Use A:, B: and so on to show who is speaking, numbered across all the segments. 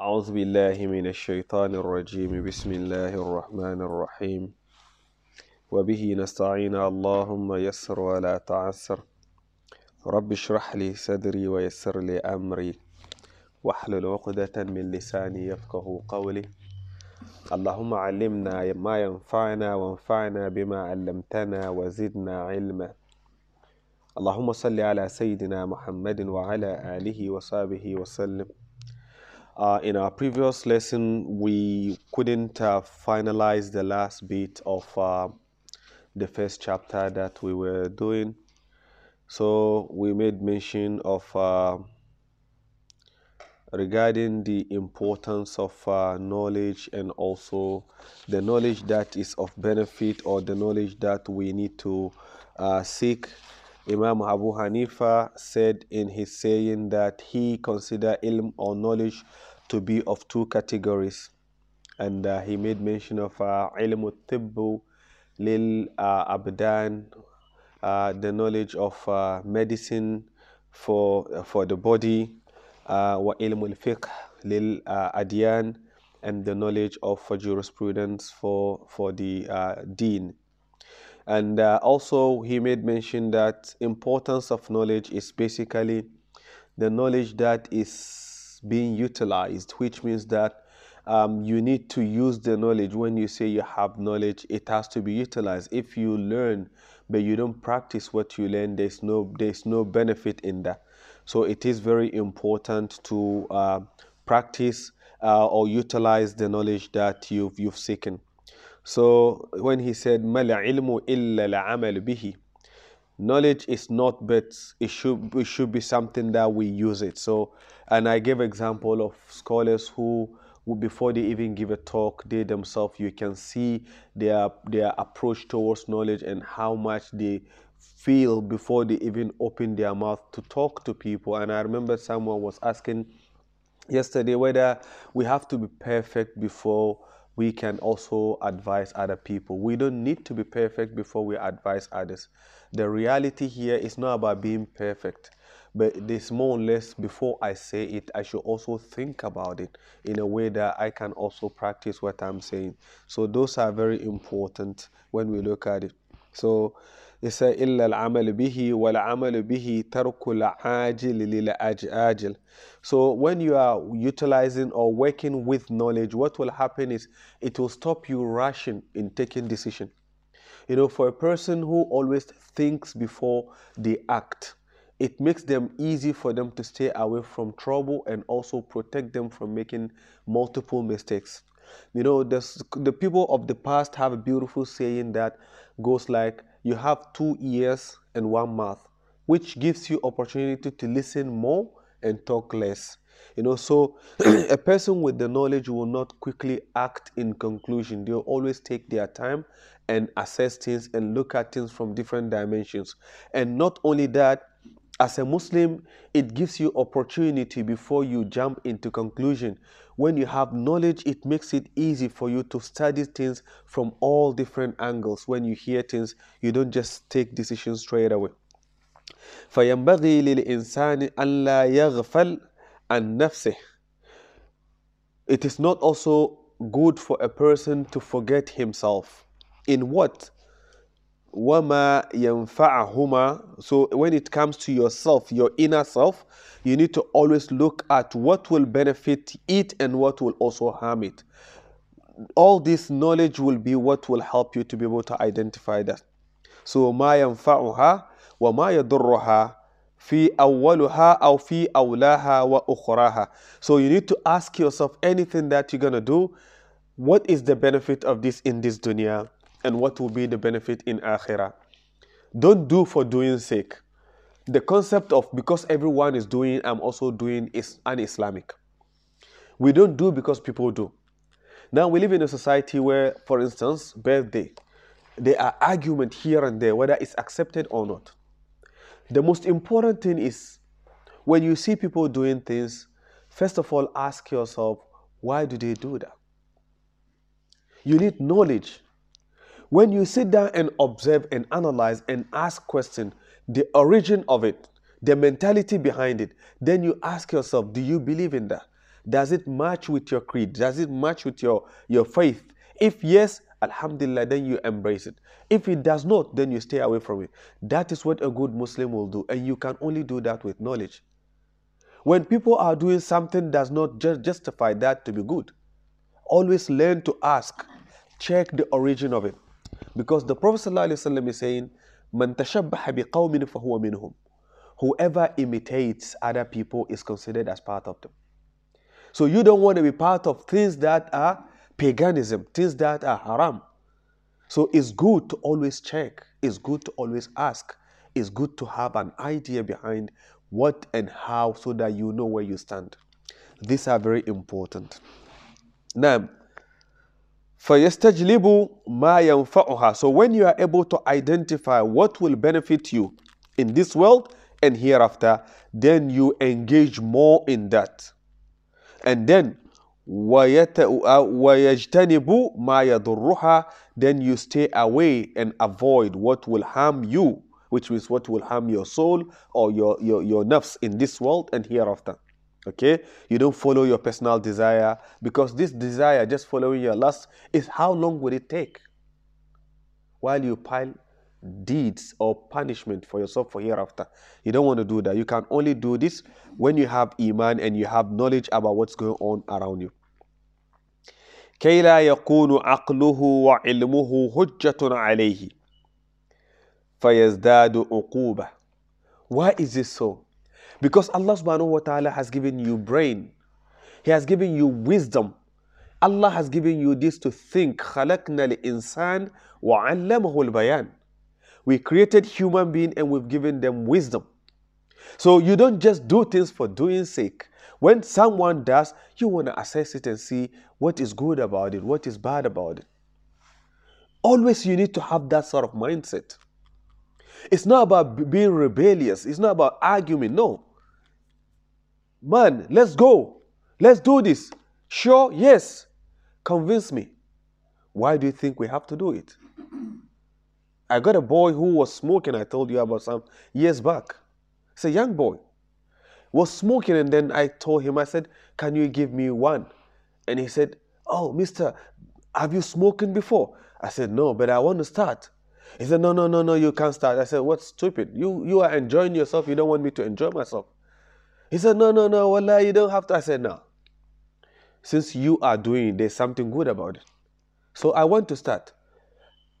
A: أعوذ بالله من الشيطان الرجيم. بسم الله الرحمن الرحيم. وبه نستعين. اللهم يسر ولا تعسر. رب اشرح لي صدري ويسر لي أمري. واحلل عقدة من لساني يفقه قولي. اللهم علمنا ما ينفعنا وانفعنا بما علمتنا وزدنا علما. اللهم صل على سيدنا محمد وعلى آله وصحبه وسلم. Uh, in our previous lesson, we couldn't uh, finalize the last bit of uh, the first chapter that we were doing. So we made mention of uh, regarding the importance of uh, knowledge and also the knowledge that is of benefit or the knowledge that we need to uh, seek. Imam Abu Hanifa said in his saying that he considered ilm or knowledge to be of two categories. And uh, he made mention of uh, ilm tibbu lil uh, abdan, uh, the knowledge of uh, medicine for, for the body, uh, wa ilm al-fiqh lil adyan, and the knowledge of jurisprudence for, for the deen. And also he made mention that importance of knowledge is basically the knowledge that is being utilized, which means that um, you need to use the knowledge. When you say you have knowledge, it has to be utilized. If you learn but you don't practice what you learn, there's no there's no benefit in that. So it is very important to uh, practice uh, or utilize the knowledge that you've you've seeken. So when he said "Mal ilmu illa bihi," knowledge is not but it should it should be something that we use it so and i gave example of scholars who, who before they even give a talk they themselves you can see their their approach towards knowledge and how much they feel before they even open their mouth to talk to people and i remember someone was asking yesterday whether we have to be perfect before we can also advise other people. We don't need to be perfect before we advise others The reality here is not about being perfect, but this more or less before I say it, I should also think about it in a way that I can also practice what I'm saying. So those are very important when we look at it. So it says إلا العمل به والعمل به ترك العاجل للأجل. So when you are utilizing or working with knowledge, what will happen is it will stop you rushing in taking decision. You know, for a person who always thinks before they act, it makes them easy for them to stay away from trouble and also protect them from making multiple mistakes. You know, the, the people of the past have a beautiful saying that goes like, you have two ears and one mouth, which gives you opportunity to listen more and talk less. You know, so a person with the knowledge will not quickly act in conclusion. They'll always take their time and assess things and look at things from different dimensions. And not only that, as a Muslim, it gives you opportunity before you jump into conclusion. When you have knowledge, it makes it easy for you to study things from all different angles. When you hear things, you don't just take decisions straight away. فينبغي للإنسان أن لا يغفل عن نفسه. It is not also good for a person to forget himself. In what? wama yanfa'ahuma. So when it comes to yourself your inner self you need to always look at what will benefit it and what will also harm it. All this knowledge will be what will help you to be able to identify that. So yanfa'uha wa ma yadurruha fi awwaluha aw fi awlaha wa ukhraha. So you need to ask yourself anything that you're going to do. What is the benefit of this in this dunya and what will be the benefit in akhirah. Don't do for doing sake. The concept of because everyone is doing, I'm also doing is un-Islamic. We don't do because people do. Now we live in a society where, for instance, birthday, there are argument here and there whether it's accepted or not. The most important thing is when you see people doing things, first of all, ask yourself, why do they do that? You need knowledge when you sit down and observe and analyze and ask questions, the origin of it, the mentality behind it, then you ask yourself, do you believe in that? Does it match with your creed? Does it match with your, your faith? If yes, Alhamdulillah, then you embrace it. If it does not, then you stay away from it. That is what a good Muslim will do, and you can only do that with knowledge. When people are doing something does not just justify that to be good. Always learn to ask, check the origin of it. Because the Prophet ﷺ is saying, Man biqawmin fahuwa minhum. Whoever imitates other people is considered as part of them. So you don't want to be part of things that are paganism, things that are haram. So it's good to always check, it's good to always ask, it's good to have an idea behind what and how so that you know where you stand. These are very important. Now, فَيَسْتَجْلِبُ مَا يَنْفَعُهَا So when you are able to identify what will benefit you in this world and hereafter, then you engage more in that. And then وَيَجْتَنِبُ مَا يَضُرُّهَا Then you stay away and avoid what will harm you, which means what will harm your soul or your, your, your nafs in this world and hereafter. Okay? You don't follow your personal desire because this desire, just following your lust, is how long will it take? While you pile deeds or punishment for yourself for hereafter. You don't want to do that. You can only do this when you have iman and you have knowledge about what's going on around you. كي لا يكون عقله وعلمه حجة عليه فيزداد عقوبة Why is this so? Because Allah subhanahu wa ta'ala has given you brain. He has given you wisdom. Allah has given you this to think. خلقنا الإنسان وعلمه البيان. We created human being and we've given them wisdom. So you don't just do things for doing sake. When someone does, you want to assess it and see what is good about it, what is bad about it. Always you need to have that sort of mindset. It's not about being rebellious, it's not about arguing. No. Man, let's go. Let's do this. Sure, yes. Convince me. Why do you think we have to do it? I got a boy who was smoking, I told you about some years back. It's a young boy. Was smoking, and then I told him, I said, Can you give me one? And he said, Oh, mister, have you smoking before? I said, No, but I want to start. He said, No, no, no, no, you can't start. I said, What's stupid? You you are enjoying yourself, you don't want me to enjoy myself. He said, No, no, no, Wallah, you don't have to. I said, No. Since you are doing it, there's something good about it. So I want to start.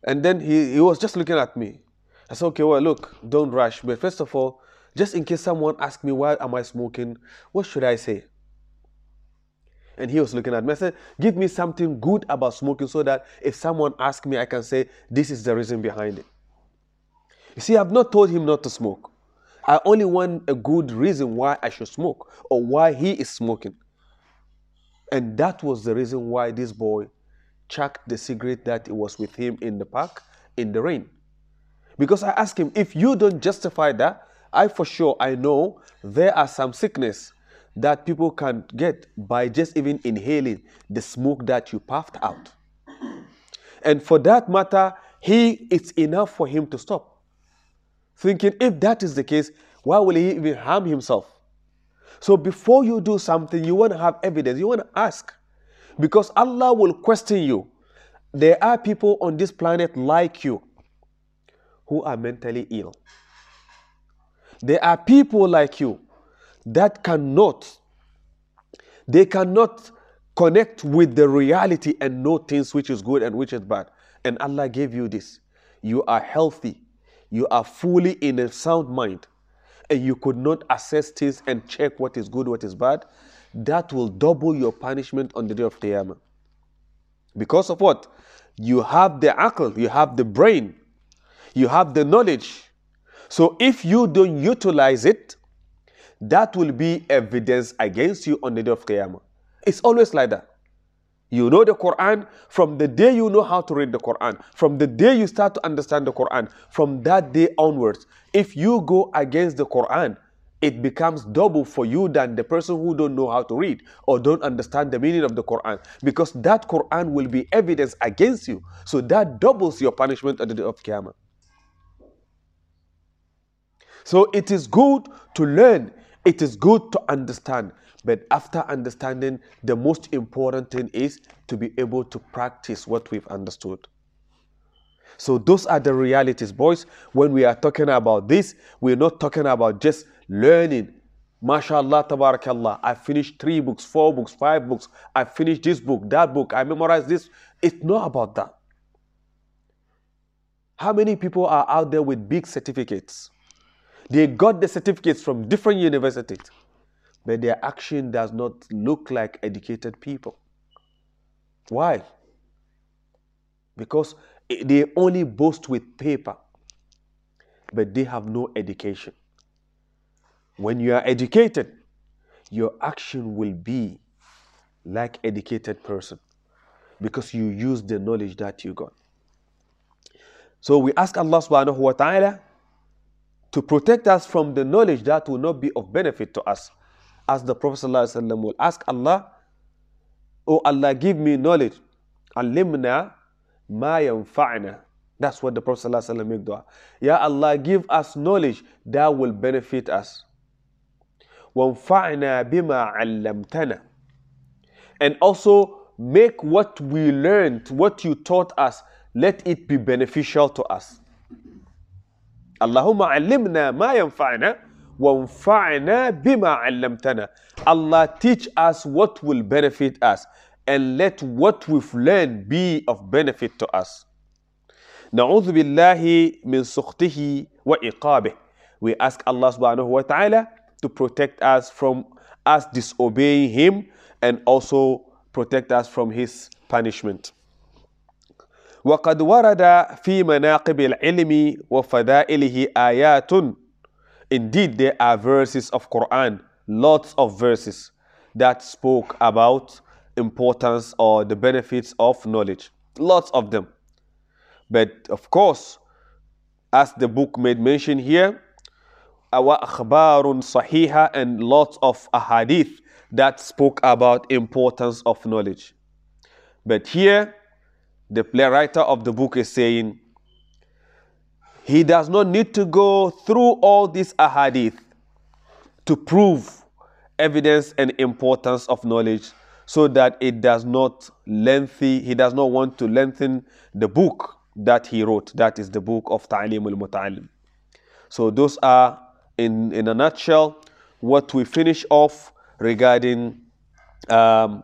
A: And then he, he was just looking at me. I said, okay, well, look, don't rush. But first of all, just in case someone asks me, why am I smoking? What should I say? And he was looking at me. I said, give me something good about smoking so that if someone asks me, I can say, this is the reason behind it. You see, I've not told him not to smoke. I only want a good reason why I should smoke or why he is smoking. And that was the reason why this boy chucked the cigarette that was with him in the park in the rain. Because I asked him, if you don't justify that, I for sure I know there are some sickness that people can get by just even inhaling the smoke that you puffed out. And for that matter, he it's enough for him to stop. Thinking if that is the case, why will he even harm himself? So before you do something, you want to have evidence, you want to ask. Because Allah will question you. There are people on this planet like you who are mentally ill. There are people like you that cannot, they cannot connect with the reality and know things which is good and which is bad. And Allah gave you this. You are healthy. You are fully in a sound mind. And you could not assess things and check what is good, what is bad that will double your punishment on the day of Qiyamah. Because of what? You have the aql, you have the brain, you have the knowledge. So if you don't utilize it, that will be evidence against you on the day of Qiyamah. It's always like that. You know the Quran from the day you know how to read the Quran, from the day you start to understand the Quran, from that day onwards. If you go against the Quran, it becomes double for you than the person who don't know how to read or don't understand the meaning of the Quran because that Quran will be evidence against you. So that doubles your punishment at the day of Qiyamah. So it is good to learn It is good to understand, but after understanding, the most important thing is to be able to practice what we've understood. So, those are the realities, boys. When we are talking about this, we're not talking about just learning. MashaAllah, tabarakallah. I finished three books, four books, five books. I finished this book, that book. I memorized this. It's not about that. How many people are out there with big certificates? They got the certificates from different universities, but their action does not look like educated people. Why? Because they only boast with paper, but they have no education. When you are educated, your action will be like educated person because you use the knowledge that you got. So we ask Allah subhanahu wa ta'ala to protect us from the knowledge that will not be of benefit to us As the Prophet ﷺ will ask Allah, Oh Allah, give me knowledge. Alimna ma yanfa'na. That's what the Prophet ﷺ make dua. Ya Allah, give us knowledge that will benefit us. وَانْفَعْنَا بِمَا عَلَّمْتَنَا And also make what we learned, what you taught us, let it be beneficial to us. Allahumma allimna ma yanfa'na wanfa'na bima 'allamtana. Allah teach us what will benefit us and let what we've learned be of benefit to us. نعوذ بالله من سخطه وإقابه. We ask Allah subhanahu wa ta'ala to protect us from us disobeying Him and also protect us from His punishment. وقد ورد في مناقب العلم وفضائله آيات Indeed, there are verses of Quran, lots of verses that spoke about importance or the benefits of knowledge. Lots of them. But of course, as the book made mention here, our akhbarun sahiha and lots of ahadith that spoke about importance of knowledge. But here, the writer of the book is saying he does not need to go through all these ahadith to prove evidence and importance of knowledge so that it does not lengthy he does not want to lengthen the book that he wrote. That is the book of ta'lim al-muta'allim so those are in in a nutshell what we finish off regarding um,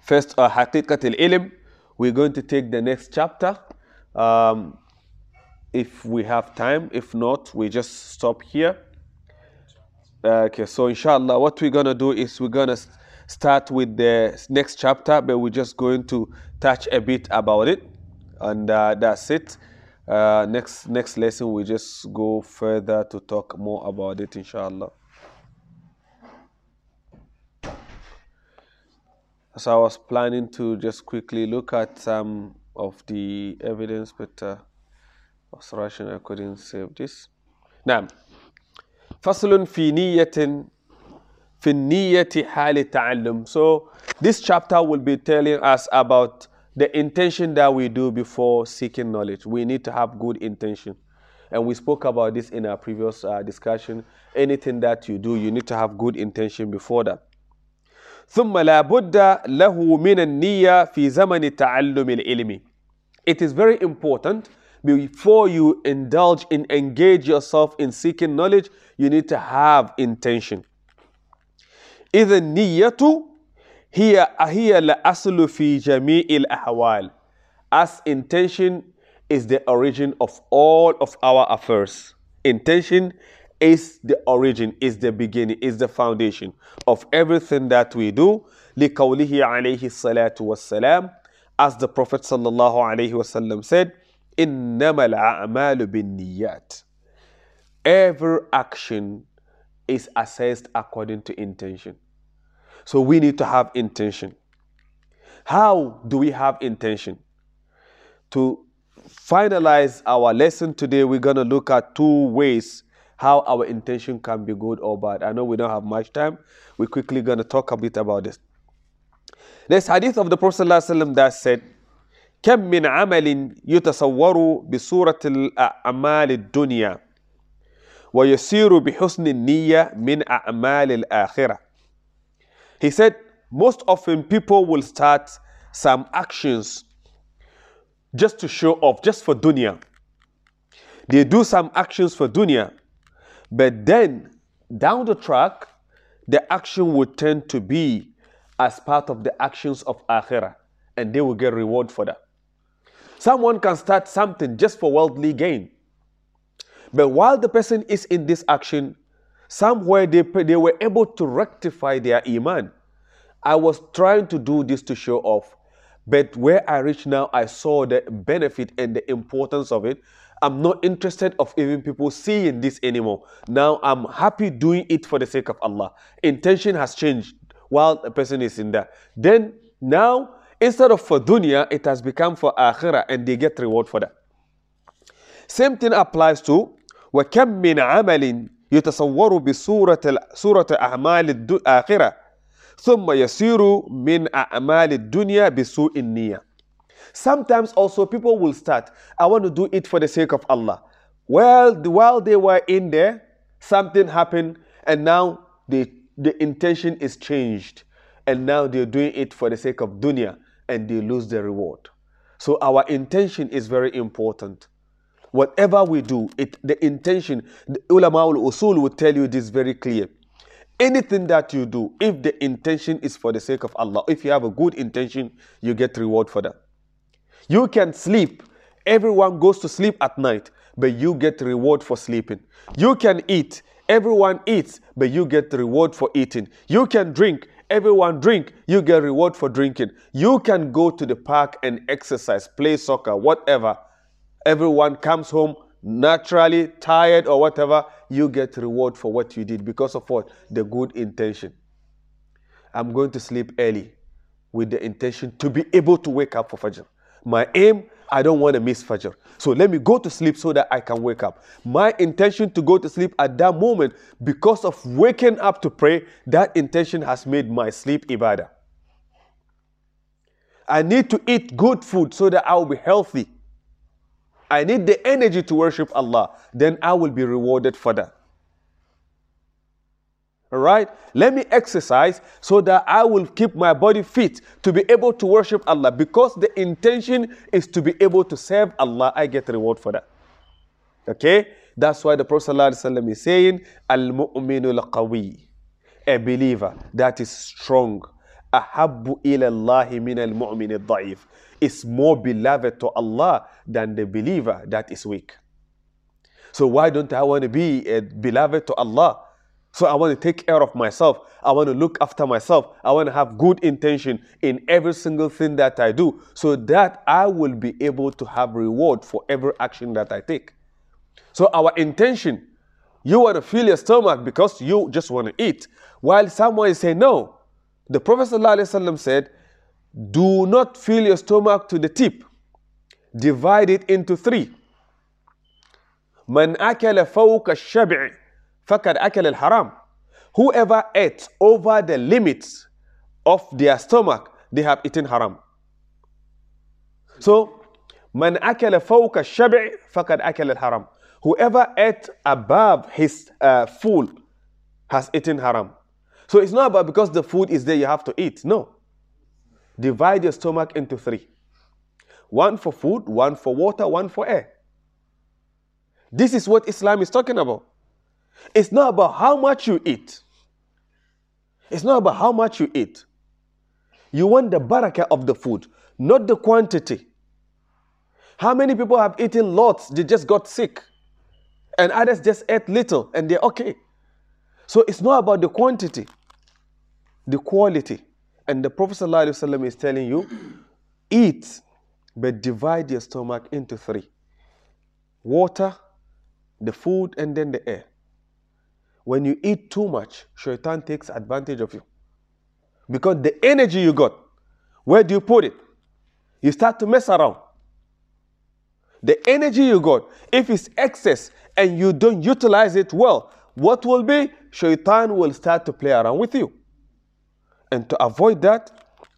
A: first uh, haqiqat al-ilm we're going to take the next chapter um, if we have time. If not, we just stop here. Okay, so inshallah, what we're gonna do is we're gonna start with the next chapter, but we're just going to touch a bit about it, and uh, that's it. Uh, next next lesson, we just go further to talk more about it, inshallah. So I was planning to just quickly look at some of the evidence, but uh, I was rushing, I couldn't save this. Now, فصل في نية في النية حال التعلم. So this chapter will be telling us about the intention that we do before seeking knowledge. We need to have good intention. And we spoke about this in our previous uh, discussion. Anything that you do, you need to have good intention before that. ثم لا بد له من النية في زمن تعلم العلم. It is very important before you indulge in engage yourself in seeking knowledge, you need to have intention. إذا النية هي هي الأصل في جميع الأحوال. As intention is the origin of all of our affairs. Intention is the origin, is the beginning, is the foundation of everything that we do. لقوله عليه الصلاة والسلام as the Prophet sallallahu alaihi wasallam said, innamal a'malu binniyat. Every action is assessed according to intention. So we need to have intention. How do we have intention? To finalize our lesson today, we're going to look at two ways how our intention can be good or bad. I know we don't have much time. We're quickly going to talk a bit about this. There's hadith of the Prophet ﷺ that said, كم من عمل يتصور بصورة الأعمال الدنيا ويسير بحسن النية من أعمال الآخرة. He said, most often people will start some actions just to show off, just for dunya. They do some actions for dunya, but then down the track, the action would tend to be as part of the actions of akhirah, and they will get reward for that. Someone can start something just for worldly gain. But while the person is in this action, somewhere they, they were able to rectify their iman. I was trying to do this to show off, but where I reach now, I saw the benefit and the importance of it. I'm not interested of even people seeing this anymore. Now I'm happy doing it for the sake of Allah. Intention has changed while a person is in there. Then now instead of for dunya, it has become for akhirah and they get reward for that. Same thing applies to وكم من عمل يتصور بصورة صورة أعمال الآخرة ثم يصير من أعمال الدنيا بسوء النية Sometimes also people will start, I want to do it for the sake of Allah. Well, while they were in there, something happened, and now the, the intention is changed. And now they're doing it for the sake of dunya, and they lose the reward. So our intention is very important. Whatever we do, it, the intention, the ulama al-usul will tell you this very clear. Anything that you do, if the intention is for the sake of Allah, if you have a good intention, you get reward for that. You can sleep. Everyone goes to sleep at night, but you get reward for sleeping. You can eat. Everyone eats, but you get reward for eating. You can drink. Everyone drink. You get reward for drinking. You can go to the park and exercise, play soccer, whatever. Everyone comes home naturally tired or whatever. You get reward for what you did because of what? The good intention. I'm going to sleep early with the intention to be able to wake up for Fajr. My aim, I don't want to miss Fajr. So let me go to sleep so that I can wake up. My intention to go to sleep at that moment, because of waking up to pray, that intention has made my sleep ibadah. I need to eat good food so that I will be healthy. I need the energy to worship Allah. Then I will be rewarded for that. All right? Let me exercise so that I will keep my body fit to be able to worship Allah. Because the intention is to be able to serve Allah, I get reward for that. Okay? That's why the Prophet ﷺ is saying, Al mu'minu qawi A believer that is strong. Ahabbu ila Allahi min al mu'min al is more beloved to Allah than the believer that is weak. So why don't I want to be a beloved to Allah? So I want to take care of myself. I want to look after myself. I want to have good intention in every single thing that I do so that I will be able to have reward for every action that I take. So our intention, you want to fill your stomach because you just want to eat. While someone is saying, no, the Prophet ﷺ said, do not fill your stomach to the tip. Divide it into three. فَقَدْ أَكَلَ الْحَرَامِ Whoever ate over the limits of their stomach, they have eaten haram. So, من أكل فوق الشبع فقد أكل الحرام. Whoever ate above his uh, food has eaten haram. So it's not about because the food is there you have to eat. No. Divide your stomach into three. One for food, one for water, one for air. This is what Islam is talking about. It's not about how much you eat. It's not about how much you eat. You want the barakah of the food, not the quantity. How many people have eaten lots, they just got sick, and others just ate little and they're okay. So it's not about the quantity, the quality. And the Prophet ﷺ is telling you, eat, but divide your stomach into three water, the food, and then the air. When you eat too much, shaitan takes advantage of you. Because the energy you got, where do you put it? You start to mess around. The energy you got, if it's excess and you don't utilize it well, what will be? Shaitan will start to play around with you. And to avoid that,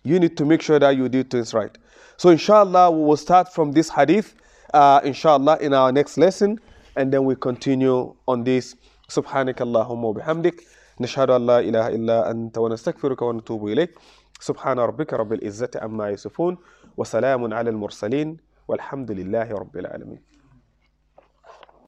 A: you need to make sure that you do things right. So inshallah, we will start from this hadith, uh, inshallah, in our next lesson. and then we continue on this سبحانك اللهم وبحمدك نشهد أن لا إله إلا أنت ونستغفرك ونتوب إليك. سبحان ربك رب العزة عما يصفون وسلام على المرسلين والحمد لله رب العالمين.